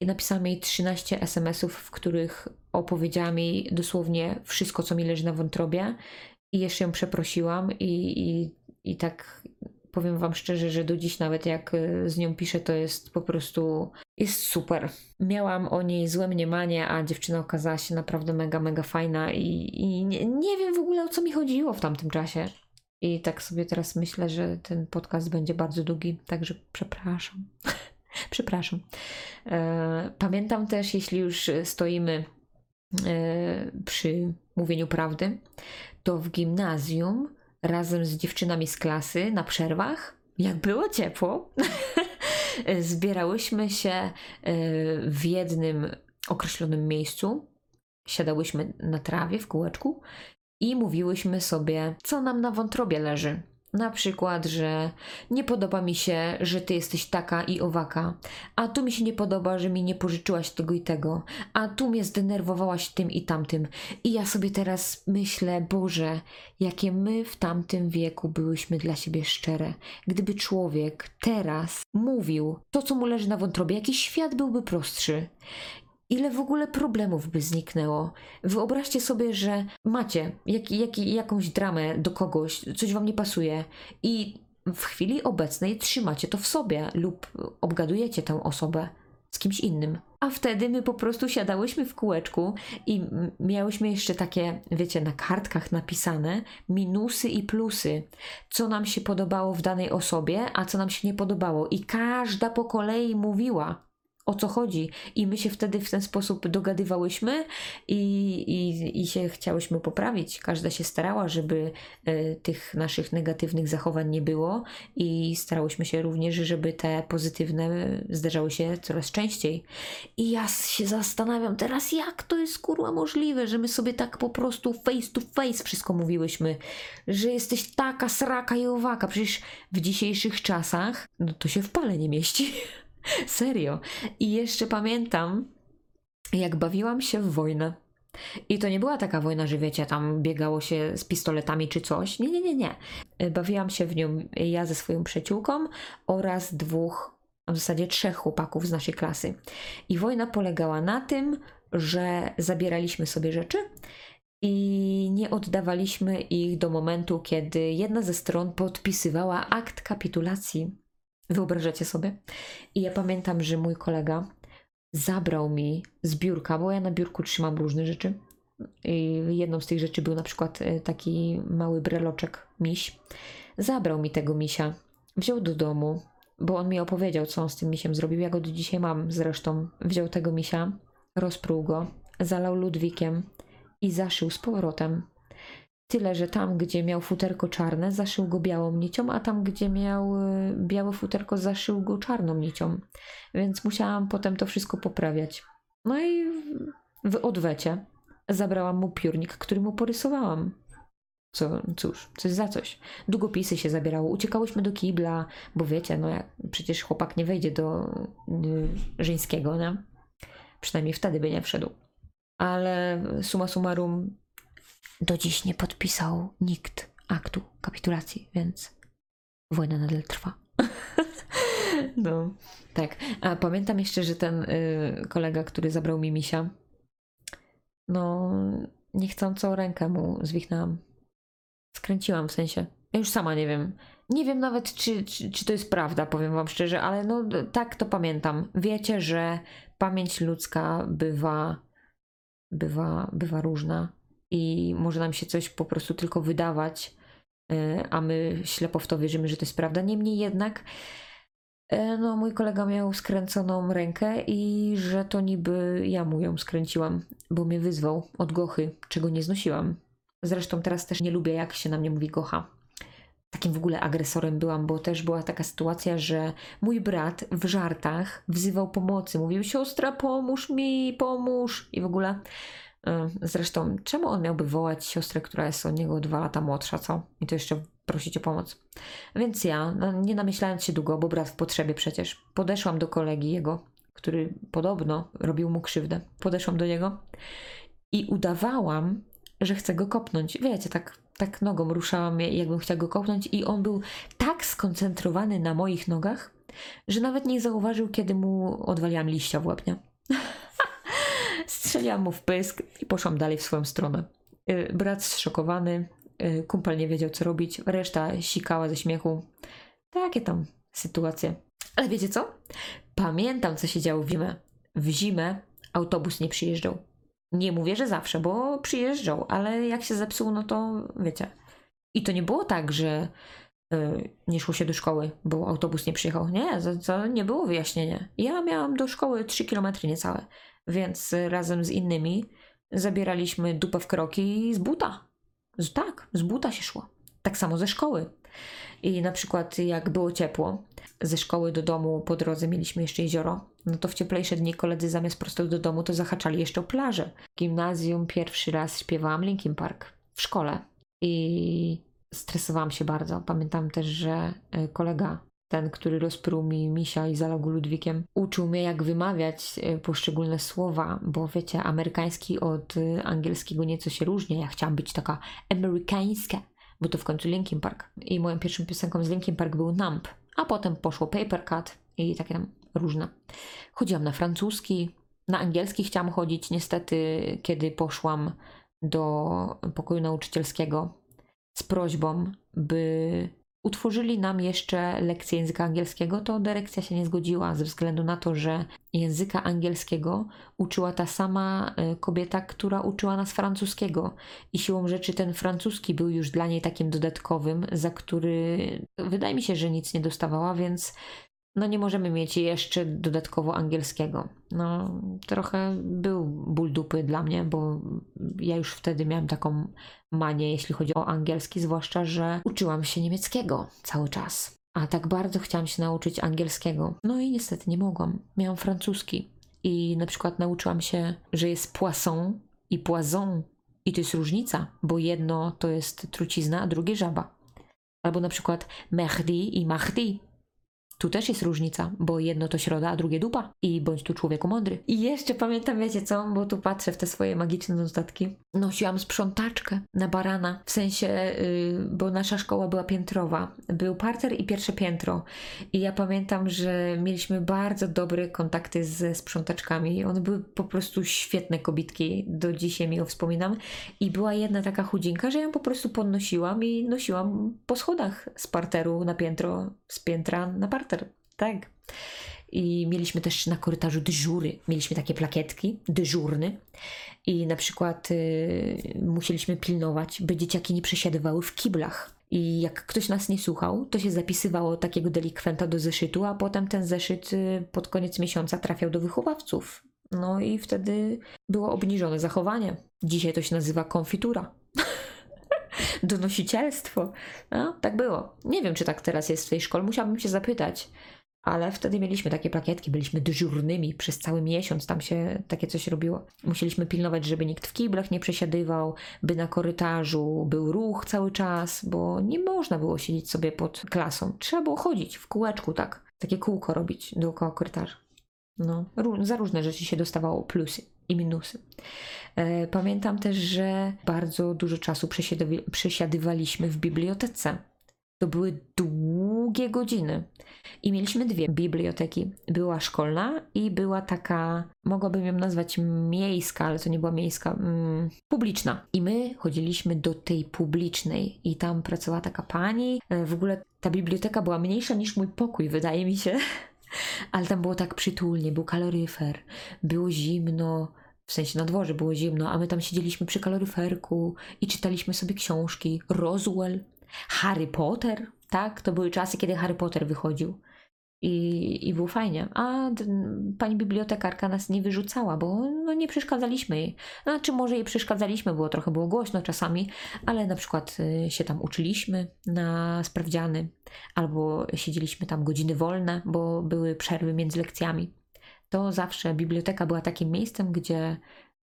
i napisałam jej 13 SMS-ów, w których opowiedziałam jej dosłownie wszystko, co mi leży na wątrobie i jeszcze ją przeprosiłam i, i i tak powiem Wam szczerze, że do dziś nawet jak y, z nią piszę, to jest po prostu jest super. Miałam o niej złe mniemanie, a dziewczyna okazała się naprawdę mega, mega fajna i, i nie, nie wiem w ogóle o co mi chodziło w tamtym czasie. I tak sobie teraz myślę, że ten podcast będzie bardzo długi, także przepraszam. przepraszam. E, pamiętam też, jeśli już stoimy e, przy mówieniu prawdy, to w gimnazjum razem z dziewczynami z klasy na przerwach, jak było ciepło, zbierałyśmy się e, w jednym określonym miejscu, siadałyśmy na trawie w kółeczku i mówiłyśmy sobie, co nam na wątrobie leży. Na przykład, że nie podoba mi się, że ty jesteś taka i owaka, a tu mi się nie podoba, że mi nie pożyczyłaś tego i tego, a tu mnie zdenerwowałaś tym i tamtym. I ja sobie teraz myślę, Boże, jakie my w tamtym wieku byłyśmy dla siebie szczere. Gdyby człowiek teraz mówił to, co mu leży na wątrobie, jakiś świat byłby prostszy ile w ogóle problemów by zniknęło. Wyobraźcie sobie, że macie jak, jak, jakąś dramę do kogoś, coś wam nie pasuje i w chwili obecnej trzymacie to w sobie lub obgadujecie tę osobę z kimś innym. A wtedy my po prostu siadałyśmy w kółeczku i miałyśmy jeszcze takie, wiecie, na kartkach napisane minusy i plusy, co nam się podobało w danej osobie, a co nam się nie podobało. I każda po kolei mówiła, o co chodzi. I my się wtedy w ten sposób dogadywałyśmy i, i, i się chciałyśmy poprawić. Każda się starała, żeby y, tych naszych negatywnych zachowań nie było i starałyśmy się również, żeby te pozytywne zdarzały się coraz częściej. I ja się zastanawiam teraz, jak to jest kurwa możliwe, że my sobie tak po prostu face to face wszystko mówiłyśmy, że jesteś taka sraka i owaka. Przecież w dzisiejszych czasach no to się w pale nie mieści. Serio. I jeszcze pamiętam, jak bawiłam się w wojnę. I to nie była taka wojna, że wiecie, tam biegało się z pistoletami czy coś. Nie, nie, nie, nie. Bawiłam się w nią ja ze swoją przyjaciółką oraz dwóch, w zasadzie trzech chłopaków z naszej klasy. I wojna polegała na tym, że zabieraliśmy sobie rzeczy i nie oddawaliśmy ich do momentu, kiedy jedna ze stron podpisywała akt kapitulacji Wyobrażacie sobie? I ja pamiętam, że mój kolega zabrał mi z biurka, bo ja na biurku trzymam różne rzeczy. I jedną z tych rzeczy był na przykład e, taki mały breloczek miś. Zabrał mi tego misia, wziął do domu, bo on mi opowiedział, co on z tym misiem zrobił. Ja go do dzisiaj mam zresztą. Wziął tego misia, rozpruł go, zalał ludwikiem i zaszył z powrotem. Tyle, że tam, gdzie miał futerko czarne, zaszył go białą nicią, a tam, gdzie miał y, białe futerko, zaszył go czarną nicią. Więc musiałam potem to wszystko poprawiać. No i w odwecie zabrałam mu piórnik, który mu porysowałam. Co, cóż, coś za coś. Długopisy się zabierało, uciekałyśmy do kibla, bo wiecie, no jak, przecież chłopak nie wejdzie do y, żeńskiego, nie? Przynajmniej wtedy by nie wszedł. Ale summa summarum, do dziś nie podpisał nikt aktu kapitulacji, więc wojna nadal trwa. no, tak. A pamiętam jeszcze, że ten y, kolega, który zabrał mi misia, no, niechcąco rękę mu zwichnęłam. Skręciłam w sensie. Ja już sama nie wiem. Nie wiem nawet, czy, czy, czy to jest prawda, powiem wam szczerze, ale no tak to pamiętam. Wiecie, że pamięć ludzka bywa, bywa, bywa różna i może nam się coś po prostu tylko wydawać, e, a my ślepo w to wierzymy, że to jest prawda. Niemniej jednak, e, no, mój kolega miał skręconą rękę i że to niby ja mu ją skręciłam, bo mnie wyzwał od gochy, czego nie znosiłam. Zresztą teraz też nie lubię, jak się na mnie mówi gocha. Takim w ogóle agresorem byłam, bo też była taka sytuacja, że mój brat w żartach wzywał pomocy. Mówił: Siostra, pomóż mi, pomóż. I w ogóle zresztą, czemu on miałby wołać siostrę, która jest od niego dwa lata młodsza, co? I to jeszcze prosić o pomoc. Więc ja, no, nie namyślając się długo, bo brat w potrzebie przecież, podeszłam do kolegi jego, który podobno robił mu krzywdę. Podeszłam do niego i udawałam, że chcę go kopnąć. Wiecie, tak, tak nogą ruszałam, jakbym chciała go kopnąć, i on był tak skoncentrowany na moich nogach, że nawet nie zauważył, kiedy mu odwaliłam liścia w łeb, nie? Strzeliłam mu w pysk i poszłam dalej w swoją stronę. Y, brat zszokowany, y, kumpel nie wiedział co robić, reszta sikała ze śmiechu. Takie tam sytuacje. Ale wiecie co? Pamiętam, co się działo w zimę. W zimę autobus nie przyjeżdżał. Nie mówię, że zawsze, bo przyjeżdżał, ale jak się zepsuł, no to wiecie. I to nie było tak, że nie szło się do szkoły, bo autobus nie przyjechał. Nie, to, to nie było wyjaśnienie. Ja miałam do szkoły 3 km niecałe więc razem z innymi zabieraliśmy dupę w kroki z buta. Z, tak, z buta się szło. Tak samo ze szkoły. I na przykład jak było ciepło, ze szkoły do domu po drodze mieliśmy jeszcze jezioro, no to w cieplejsze dni koledzy zamiast prosto do domu to zahaczali jeszcze o plażę. W gimnazjum pierwszy raz śpiewałam Linkin Park w szkole i stresowałam się bardzo. Pamiętam też, że e, kolega ten, który rozpruł mi misia i zalał go Ludwikiem, uczył mnie, jak wymawiać e, poszczególne słowa, bo wiecie, amerykański od e, angielskiego nieco się różni. Ja chciałam być taka amerykańska, bo to w końcu Linkin Park. I moją pierwszą piosenką z Linkin Park był Nump, a potem poszło Paper Cut i takie tam różne. Chodziłam na francuski, na angielski chciałam chodzić. Niestety, kiedy poszłam do pokoju nauczycielskiego z prośbą, by utworzyli nam jeszcze lekcję języka angielskiego, to dyrekcja się nie zgodziła ze względu na to, że języka angielskiego uczyła ta sama e, kobieta, która uczyła nas francuskiego. I siłą rzeczy ten francuski był już dla niej takim dodatkowym, za który wydaje mi się, że nic nie dostawała, więc no nie możemy mieć jeszcze dodatkowo angielskiego. No trochę był ból dupy dla mnie, bo ja już wtedy miałam taką manię, jeśli chodzi o angielski, zwłaszcza, że uczyłam się niemieckiego cały czas. A tak bardzo chciałam się nauczyć angielskiego. No i niestety nie mogłam. Miałam francuski. I na przykład nauczyłam się, że jest poisson i poison. I to jest różnica, bo jedno to jest trucizna, a drugie żaba. Albo na przykład Mehdi i Mahdi. Tu też jest różnica, bo jedno to środa, a drugie dupa. I bądź tu człowieku mądry. I jeszcze pamiętam, wiecie co, bo tu patrzę w te swoje magiczne notatki. Nosiłam sprzątaczkę na barana, w sensie, yy, bo nasza szkoła była piętrowa. Był parter i pierwsze piętro. I ja pamiętam, że mieliśmy bardzo dobre kontakty ze sprzątaczkami. One były po prostu świetne kobitki. Do dzisiaj mi ją wspominam. I była jedna taka chudzinka, że ją po prostu podnosiłam i nosiłam po schodach z parteru na piętro, z piętra na parter tak. I mieliśmy też na korytarzu dyżury. Mieliśmy takie plakietki, dyżurny. I na przykład y, musieliśmy pilnować, by dzieciaki nie przesiadywały w kiblach. I jak ktoś nas nie słuchał, to się zapisywało takiego delikwenta do zeszytu, a potem ten zeszyt y, pod koniec miesiąca trafiał do wychowawców. No i wtedy było obniżone zachowanie. Dzisiaj to się nazywa konfitura. Donosicielstwo. No, tak było. Nie wiem, czy tak teraz jest w tej szkole, musiałabym się zapytać. Ale wtedy mieliśmy takie plakietki, byliśmy dyżurnymi przez cały miesiąc, tam się takie coś robiło. Musieliśmy pilnować, żeby nikt w kiblach nie przesiadywał, by na korytarzu był ruch cały czas, bo nie można było siedzieć sobie pod klasą. Trzeba było chodzić w kółeczku, tak. Takie kółko robić dookoła korytarza. No, za różne rzeczy się dostawało plusy i minusy. E, pamiętam też, że bardzo dużo czasu przesiadywaliśmy w bibliotece. To były długie godziny. I mieliśmy dwie biblioteki. Była szkolna i była taka, mogłabym ją nazwać miejska, ale to nie była miejska, mm, publiczna. I my chodziliśmy do tej publicznej i tam pracowała taka pani. E, w ogóle ta biblioteka była mniejsza niż mój pokój, wydaje mi się. Ale tam było tak przytulnie, był kaloryfer, było zimno, w sensie na dworze było zimno, a my tam siedzieliśmy przy kaloryferku i czytaliśmy sobie książki. Roswell, Harry Potter, tak? To były czasy, kiedy Harry Potter wychodził. I, I było fajnie. A pani bibliotekarka nas nie wyrzucała, bo no, nie przeszkadzaliśmy jej. Znaczy, może jej przeszkadzaliśmy, było trochę było głośno czasami, ale na przykład y, się tam uczyliśmy na sprawdziany, albo siedzieliśmy tam godziny wolne, bo były przerwy między lekcjami. To zawsze biblioteka była takim miejscem, gdzie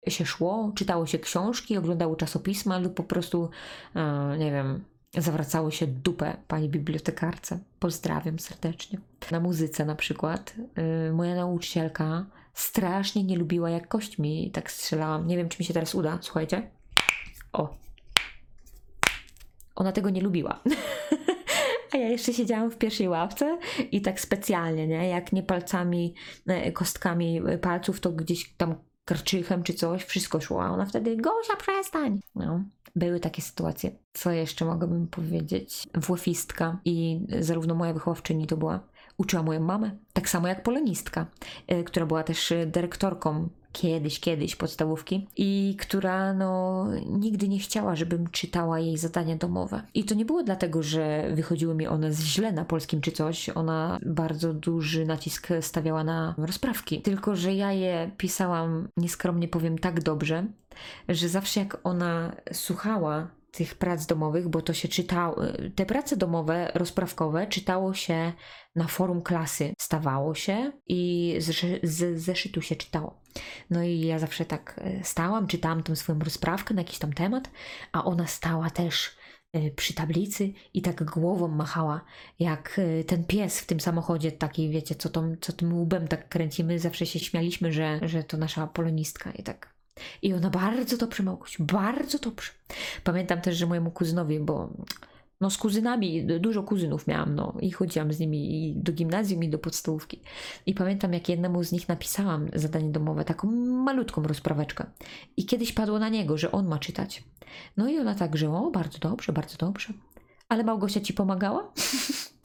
się szło, czytało się książki, oglądało czasopisma lub po prostu, e, nie wiem, zawracało się dupę pani bibliotekarce. Pozdrawiam serdecznie. Na muzyce na przykład yy, moja nauczycielka strasznie nie lubiła, jak kośćmi tak strzelałam. Nie wiem, czy mi się teraz uda. Słuchajcie. O. Ona tego nie lubiła. A ja jeszcze siedziałam w pierwszej ławce i tak specjalnie, nie? Jak nie palcami, e, kostkami palców, to gdzieś tam karczychem czy coś, wszystko szło. A ona wtedy, Gosia, przestań. No. Były takie sytuacje. Co jeszcze mogłabym powiedzieć? Włofistka i zarówno moja wychowawczyni to była, uczyła moją mamę, tak samo jak polonistka, y, która była też dyrektorką kiedyś, kiedyś podstawówki i która no nigdy nie chciała, żebym czytała jej zadania domowe. I to nie było dlatego, że wychodziły mi one źle na polskim czy coś. Ona bardzo duży nacisk stawiała na rozprawki. Tylko, że ja je pisałam, nieskromnie powiem, tak dobrze, że zawsze jak ona słuchała tych prac domowych, bo to się czytało, te prace domowe, rozprawkowe czytało się na forum klasy, stawało się i z, zeszytu się czytało. No i ja zawsze tak e, stałam, czytałam tą swoją rozprawkę na jakiś tam temat, a ona stała też e, przy tablicy i tak głową machała, jak ten pies w tym samochodzie, taki wiecie, co, tą, co tym łbem tak kręcimy, zawsze się śmialiśmy, że, że to nasza polonistka i tak i ona bardzo dobrze Małgosiu, bardzo dobrze. Pamiętam też, że mojemu kuzynowi, bo no z kuzynami, dużo kuzynów miałam, no i chodziłam z nimi i do gimnazjum i do podstawówki. I pamiętam, jak jednemu z nich napisałam zadanie domowe, taką malutką rozpraweczkę. I kiedyś padło na niego, że on ma czytać. No i ona tak, że o, bardzo dobrze, bardzo dobrze. Ale Małgosia ci pomagała?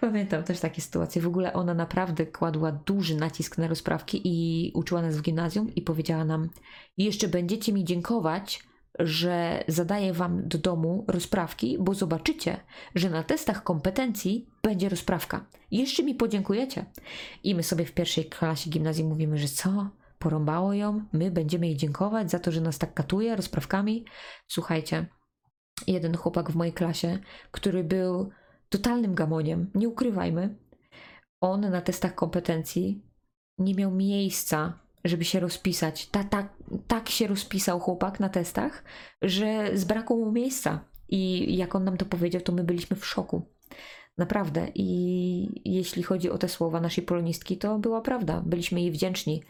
Pamiętam też takie sytuacje. W ogóle ona naprawdę kładła duży nacisk na rozprawki i uczyła nas w gimnazjum i powiedziała nam: Jeszcze będziecie mi dziękować, że zadaję wam do domu rozprawki, bo zobaczycie, że na testach kompetencji będzie rozprawka. Jeszcze mi podziękujecie. I my sobie w pierwszej klasie gimnazjum mówimy, że co? Porąbało ją, my będziemy jej dziękować za to, że nas tak katuje rozprawkami. Słuchajcie, jeden chłopak w mojej klasie, który był totalnym gamoniem, nie ukrywajmy. On na testach kompetencji nie miał miejsca, żeby się rozpisać. Ta, ta, tak się rozpisał chłopak na testach, że zbrakło mu miejsca. I jak on nam to powiedział, to my byliśmy w szoku. Naprawdę. I jeśli chodzi o te słowa naszej polonistki, to była prawda. Byliśmy jej wdzięczni,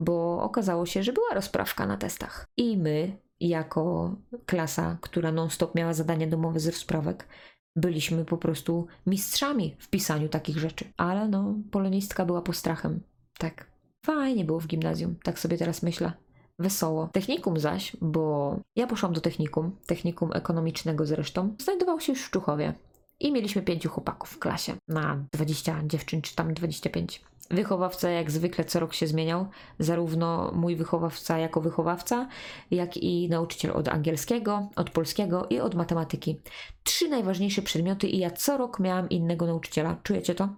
bo okazało się, że była rozprawka na testach. I my, jako klasa, która non-stop miała zadania domowe z rozprawek, byliśmy po prostu mistrzami w pisaniu takich rzeczy. Ale no, polonistka była postrachem. Tak. Fajnie było w gimnazjum, tak sobie teraz myślę. Wesoło. Technikum zaś, bo ja poszłam do technikum, technikum ekonomicznego zresztą, znajdował się już w Czuchowie. I mieliśmy pięciu chłopaków w klasie na 20 dziewczyn, czy tam 25. Wychowawca jak zwykle co rok się zmieniał, zarówno mój wychowawca jako wychowawca, jak i nauczyciel od angielskiego, od polskiego i od matematyki. Trzy najważniejsze przedmioty i ja co rok miałam innego nauczyciela. Czujecie to?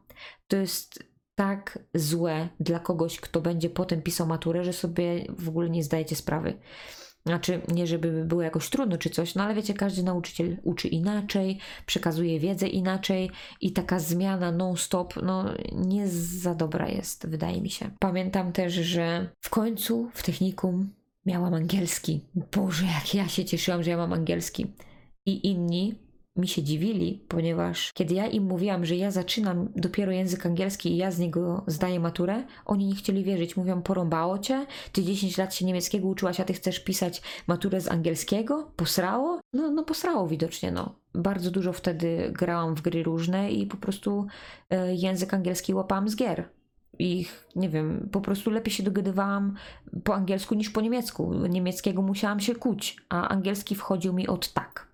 To jest tak złe dla kogoś, kto będzie potem pisał maturę, że sobie w ogóle nie zdajecie sprawy. Znaczy, nie żeby było jakoś trudno czy coś, no ale wiecie, każdy nauczyciel uczy inaczej, przekazuje wiedzę inaczej i taka zmiana non-stop, no nie za dobra jest, wydaje mi się. Pamiętam też, że w końcu w technikum miałam angielski. Boże, jak ja się cieszyłam, że ja mam angielski. I inni mi się dziwili, ponieważ kiedy ja im mówiłam, że ja zaczynam dopiero język angielski i ja z niego zdaję maturę, oni nie chcieli wierzyć. Mówią, porąbało cię? Ty 10 lat się niemieckiego uczyłaś, a ty chcesz pisać maturę z angielskiego? Posrało? No, no posrało widocznie, no. Bardzo dużo wtedy grałam w gry różne i po prostu e, język angielski łapałam z gier. I nie wiem, po prostu lepiej się dogadywałam po angielsku niż po niemiecku. Niemieckiego musiałam się kuć, a angielski wchodził mi od tak.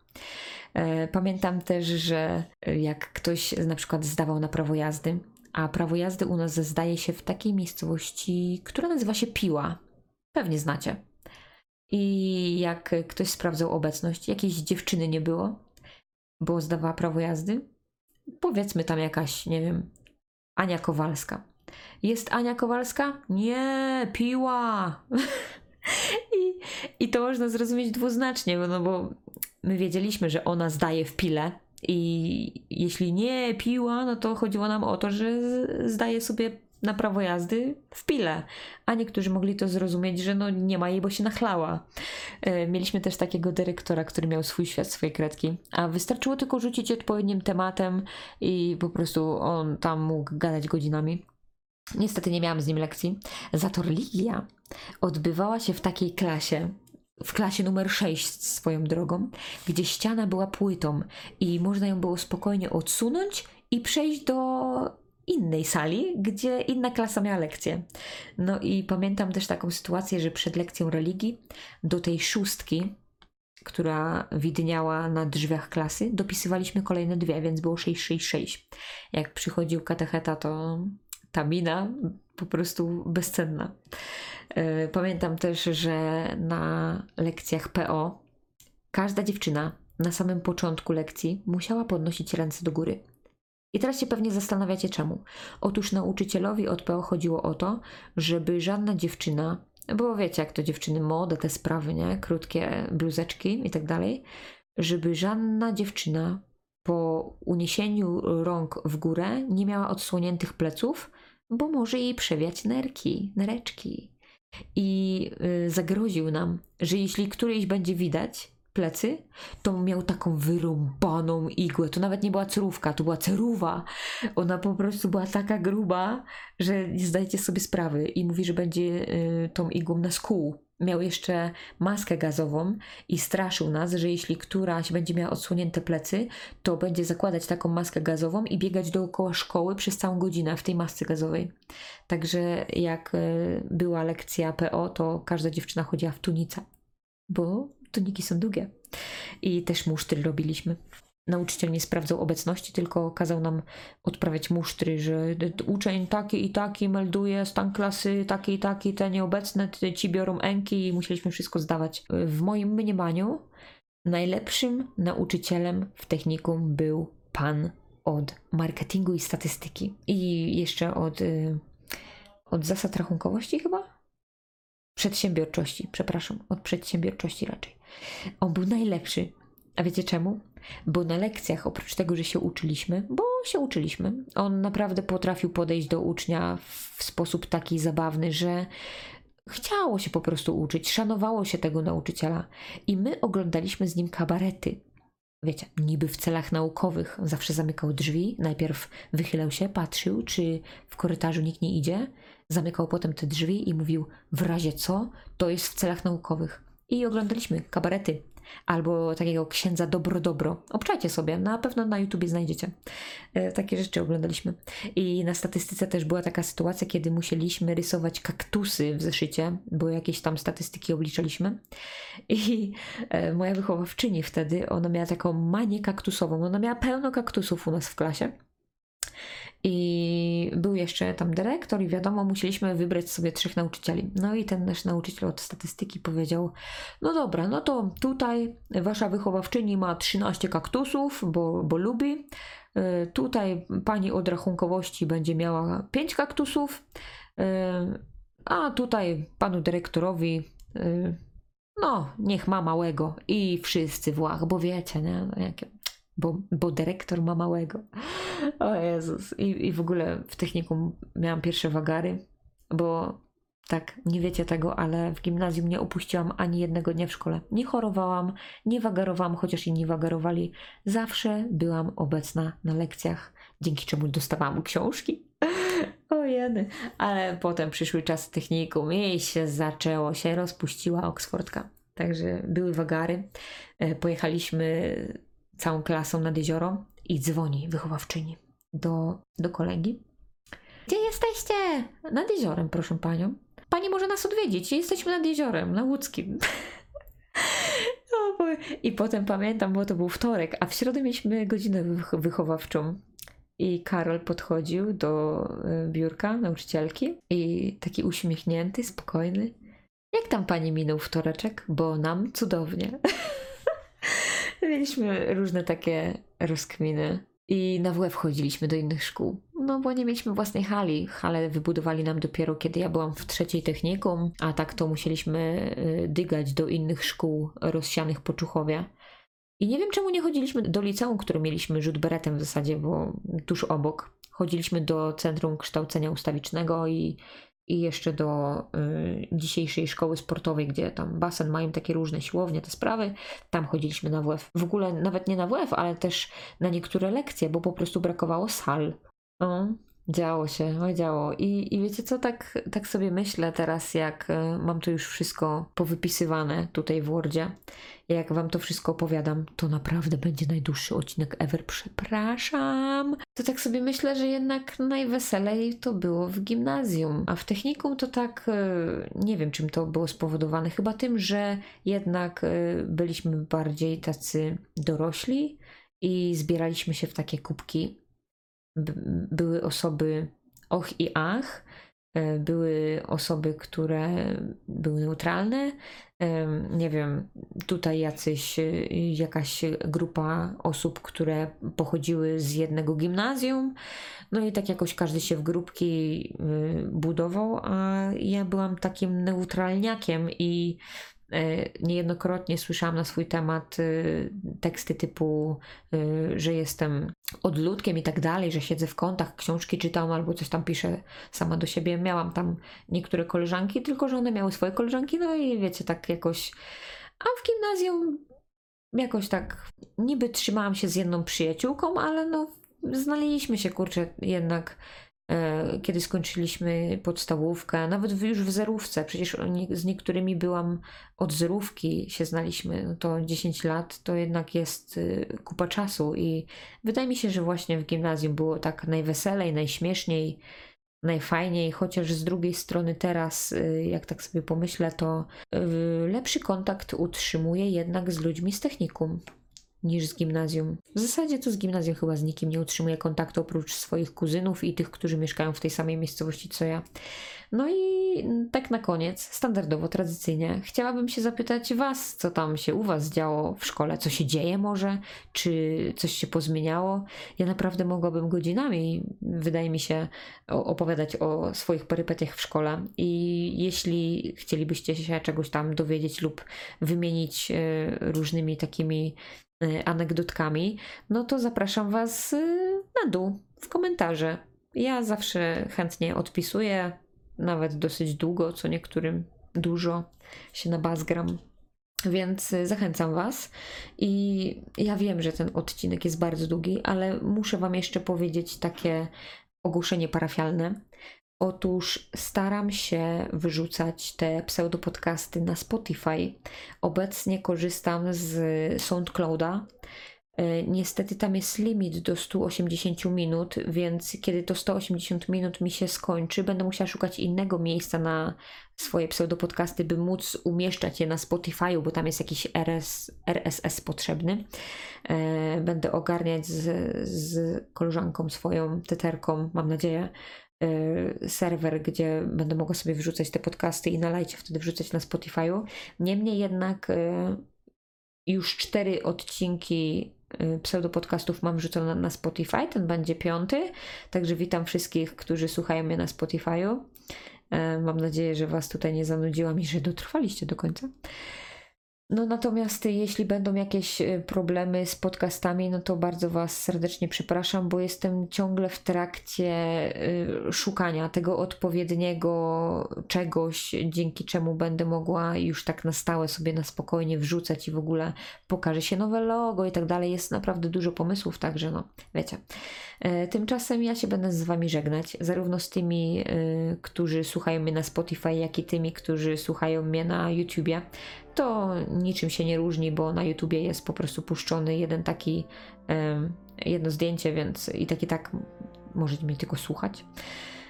E, pamiętam też, że jak ktoś na przykład zdawał na prawo jazdy, a prawo jazdy u nas zdaje się w takiej miejscowości, która nazywa się Piła. Pewnie znacie. I jak ktoś sprawdzał obecność, jakiejś dziewczyny nie było, bo zdawała prawo jazdy, powiedzmy tam jakaś, nie wiem, Ania Kowalska. Jest Ania Kowalska? Nie, piła. I, I to można zrozumieć dwuznacznie, no bo my wiedzieliśmy, że ona zdaje w pile i jeśli nie piła, no to chodziło nam o to, że zdaje sobie na prawo jazdy w pile, a niektórzy mogli to zrozumieć, że no nie ma jej, bo się nachlała. E, mieliśmy też takiego dyrektora, który miał swój świat, swoje kredki, a wystarczyło tylko rzucić odpowiednim tematem i po prostu on tam mógł gadać godzinami. Niestety nie miałam z nim lekcji. Za to religia odbywała się w takiej klasie, w klasie numer 6 swoją drogą, gdzie ściana była płytą i można ją było spokojnie odsunąć i przejść do innej sali, gdzie inna klasa miała lekcję. No i pamiętam też taką sytuację, że przed lekcją religii do tej szóstki, która widniała na drzwiach klasy, dopisywaliśmy kolejne dwie, więc było 666. Jak przychodził katecheta, to ta mina po prostu bezcenna. E, pamiętam też, że na lekcjach PO każda dziewczyna na samym początku lekcji musiała podnosić ręce do góry. I teraz się pewnie zastanawiacie czemu. Otóż nauczycielowi od PO chodziło o to, żeby żadna dziewczyna, bo wiecie jak to dziewczyny mode, te sprawy, nie? Krótkie bluzeczki i tak dalej, żeby żadna dziewczyna po uniesieniu rąk w górę nie miała odsłoniętych pleców, bo może jej przewiać nerki, nereczki. I y, zagroził nam, że jeśli którejś będzie widać plecy, to miał taką wyrąbaną igłę. To nawet nie była cerówka, to była ceruwa. Ona po prostu była taka gruba, że nie zdajecie sobie sprawy. I mówi, że będzie y, tą igłą na skół miał jeszcze maskę gazową i straszył nas, że jeśli któraś będzie miała odsłonięte plecy, to będzie zakładać taką maskę gazową i biegać dookoła szkoły przez całą godzinę w tej masce gazowej. Także jak e, była lekcja PO, to każda dziewczyna chodziła w tunica, bo tuniki są długie. I też musztry robiliśmy nauczyciel nie sprawdzał obecności, tylko kazał nam odprawiać musztry, że uczeń taki i taki melduje stan klasy taki i taki, te nieobecne, ci biorą enki i musieliśmy wszystko zdawać. W moim mniemaniu najlepszym nauczycielem w technikum był pan od marketingu i statystyki i jeszcze od, y, od zasad rachunkowości chyba? Przedsiębiorczości, przepraszam, od przedsiębiorczości raczej. On był najlepszy. A wiecie czemu? Bo na lekcjach, oprócz tego, że się uczyliśmy, bo się uczyliśmy, on naprawdę potrafił podejść do ucznia w sposób taki zabawny, że chciało się po prostu uczyć, szanowało się tego nauczyciela. I my oglądaliśmy z nim kabarety. Wiecie, niby w celach naukowych zawsze zamykał drzwi, najpierw wychylał się, patrzył, czy w korytarzu nikt nie idzie, zamykał potem te drzwi i mówił, w razie co, to jest w celach naukowych. I oglądaliśmy kabarety albo takiego księdza Dobro Dobro. Obczajcie sobie, na pewno na YouTubie znajdziecie. E, takie rzeczy oglądaliśmy. I na statystyce też była taka sytuacja, kiedy musieliśmy rysować kaktusy w zeszycie, bo jakieś tam statystyki obliczaliśmy. I e, moja wychowawczyni wtedy, ona miała taką manię kaktusową. Ona miała pełno kaktusów u nas w klasie. I był jeszcze tam dyrektor, i wiadomo, musieliśmy wybrać sobie trzech nauczycieli. No i ten nasz nauczyciel od statystyki powiedział: No dobra, no to tutaj wasza wychowawczyni ma 13 kaktusów, bo, bo lubi. Y, Tutaj pani od rachunkowości będzie miała 5 kaktusów, y, a tutaj panu dyrektorowi, y, no, niech ma małego i wszyscy włach, bo wiecie, nie? No, jakie, bo, bo dyrektor ma małego. O Jezus. I, I w ogóle w technikum miałam pierwsze wagary, bo tak, nie wiecie tego, ale w gimnazjum nie opuściłam ani jednego dnia w szkole. Nie chorowałam, nie wagarowałam, chociaż inni wagarowali. Zawsze byłam obecna na lekcjach, dzięki czemu dostawałam książki. O jedy. Ale potem przyszły czasy technikum i się zaczęło, się rozpuściła Oksfordka. Także były wagary. E, Pojechaliśmy całą klasą nad jezioro i dzwoni wychowawczyni do, do kolegi. Gdzie jesteście? Nad jeziorem, proszę panią. Pani może nas odwiedzić. Jesteśmy nad jeziorem, na łódzkim. I potem pamiętam, bo to był wtorek, a w środę mieliśmy godzinę wych- wychowawczą. I Karol podchodził do y, biurka nauczycielki i taki uśmiechnięty, spokojny. Jak tam pani minął wtoreczek? Bo nam cudownie. Mieliśmy różne takie rozkminy. I na WF chodziliśmy do innych szkół. No bo nie mieliśmy własnej hali. Halę wybudowali nam dopiero kiedy ja byłam w trzeciej technikum, a tak to musieliśmy y, dygać do innych szkół rozsianych po Czuchowie. I nie wiem czemu nie chodziliśmy do liceum, które mieliśmy rzut beretem w zasadzie, bo tuż obok. Chodziliśmy do Centrum Kształcenia Ustawicznego i, i jeszcze do y, dzisiejszej szkoły sportowej, gdzie tam basen mają takie różne siłownie, te sprawy. Tam chodziliśmy na WF. W ogóle nawet nie na WF, ale też na niektóre lekcje, bo po prostu brakowało sal. O, działo się, no działo. I, I wiecie co, tak, tak sobie myślę teraz, jak y, mam to już wszystko powypisywane tutaj w Wordzie, jak wam to wszystko opowiadam, to naprawdę będzie najdłuższy odcinek ever. Przepraszam. To tak sobie myślę, że jednak najweselej to było w gimnazjum, a w technikum to tak y, nie wiem, czym to było spowodowane. Chyba tym, że jednak y, byliśmy bardziej tacy dorośli i zbieraliśmy się w takie kubki. Były osoby och i ach, e, były osoby, które były neutralne. Em, Nie wiem, tutaj jacyś, y, jakaś grupa osób, które pochodziły z jednego gimnazjum. No i tak jakoś każdy się w grupki budował, a ja byłam takim neutralniakiem i e, niejednokrotnie słyszałam na swój temat y, teksty typu, y, że jestem odludkiem i tak dalej, że siedzę w kątach, książki czytam albo coś tam piszę sama do siebie. Miałam tam niektóre koleżanki, tylko że one miały swoje koleżanki, no i wiecie, tak jakoś. A w gimnazjum jakoś tak niby trzymałam się z jedną przyjaciółką, ale no znaleźliśmy się kurczę jednak e, kiedy skończyliśmy podstawówkę, nawet już w zerówce, przecież z niektórymi byłam od zerówki się znaliśmy, no to 10 lat to jednak jest y, kupa czasu i wydaje mi się, że właśnie w gimnazjum było tak najweselej, najśmieszniej, najfajniej, chociaż z drugiej strony teraz, y, jak tak sobie pomyślę, to y, lepszy kontakt utrzymuję jednak z ludźmi z technikum niż z gimnazjum. W zasadzie to z gimnazjum chyba z nikim nie utrzymuję kontaktu oprócz swoich kuzynów i tych, którzy mieszkają w tej samej miejscowości co ja. No i tak na koniec, standardowo, tradycyjnie, chciałabym się zapytać Was, co tam się u Was działo w szkole, co się dzieje może, czy coś się pozmieniało. Ja naprawdę mogłabym godzinami, wydaje mi się, opowiadać o swoich perypetiach w szkole i jeśli chcielibyście się czegoś tam dowiedzieć lub wymienić e, różnymi takimi anegdotkami, no to zapraszam Was e, na dół, w komentarze. Ja zawsze chętnie odpisuję, nawet dosyć długo, co niektórym dużo się nabazgram. Więc y, zachęcam Was. I ja wiem, że ten odcinek jest bardzo długi, ale muszę Wam jeszcze powiedzieć takie ogłoszenie parafialne. Otóż staram się wyrzucać te pseudopodcasty na Spotify. Obecnie korzystam z SoundClouda. E, Niestety tam jest limit do 180 minut, więc kiedy to 180 minut mi się skończy, będę musiała szukać innego miejsca na swoje pseudopodcasty, by móc umieszczać je na Spotify'u, bo tam jest jakiś RS, RSS potrzebny. E, Będę ogarniać z, z koleżanką swoją, teterką, mam nadzieję, serwer, gdzie będę mogła sobie wrzucać te podcasty i na lajcie wtedy wrzucać na Spotify'u. Niemniej jednak e, już cztery odcinki y, pseudopodcastów mam wrzucone na Spotify, ten będzie piąty, także witam wszystkich, którzy słuchają mnie na Spotify'u. Mam nadzieję, że Was tutaj nie zanudziłam i że dotrwaliście do końca. No natomiast jeśli będą jakieś y, problemy z podcastami, no to bardzo Was serdecznie przepraszam, bo jestem ciągle w trakcie y, szukania tego odpowiedniego czegoś, dzięki czemu będę mogła już tak na stałe sobie na spokojnie wrzucać i w ogóle pokaże się nowe logo i tak dalej. Jest naprawdę dużo pomysłów, także no, wiecie. E, Tymczasem ja się będę z Wami żegnać, zarówno z tymi, y, którzy słuchają mnie na Spotify, jak i tymi, którzy słuchają mnie na YouTubie. To niczym się nie różni, bo na YouTubie jest po prostu puszczony jeden taki, jedno zdjęcie, więc i tak i tak możecie mnie tylko słuchać.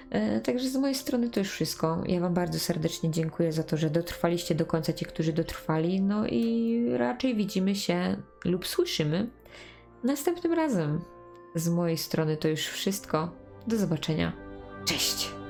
E, Także z mojej strony to już wszystko. Ja Wam bardzo serdecznie dziękuję za to, że dotrwaliście do końca ci, którzy dotrwali. No i raczej widzimy się lub słyszymy następnym razem. Z mojej strony to już wszystko. Do zobaczenia. Cześć!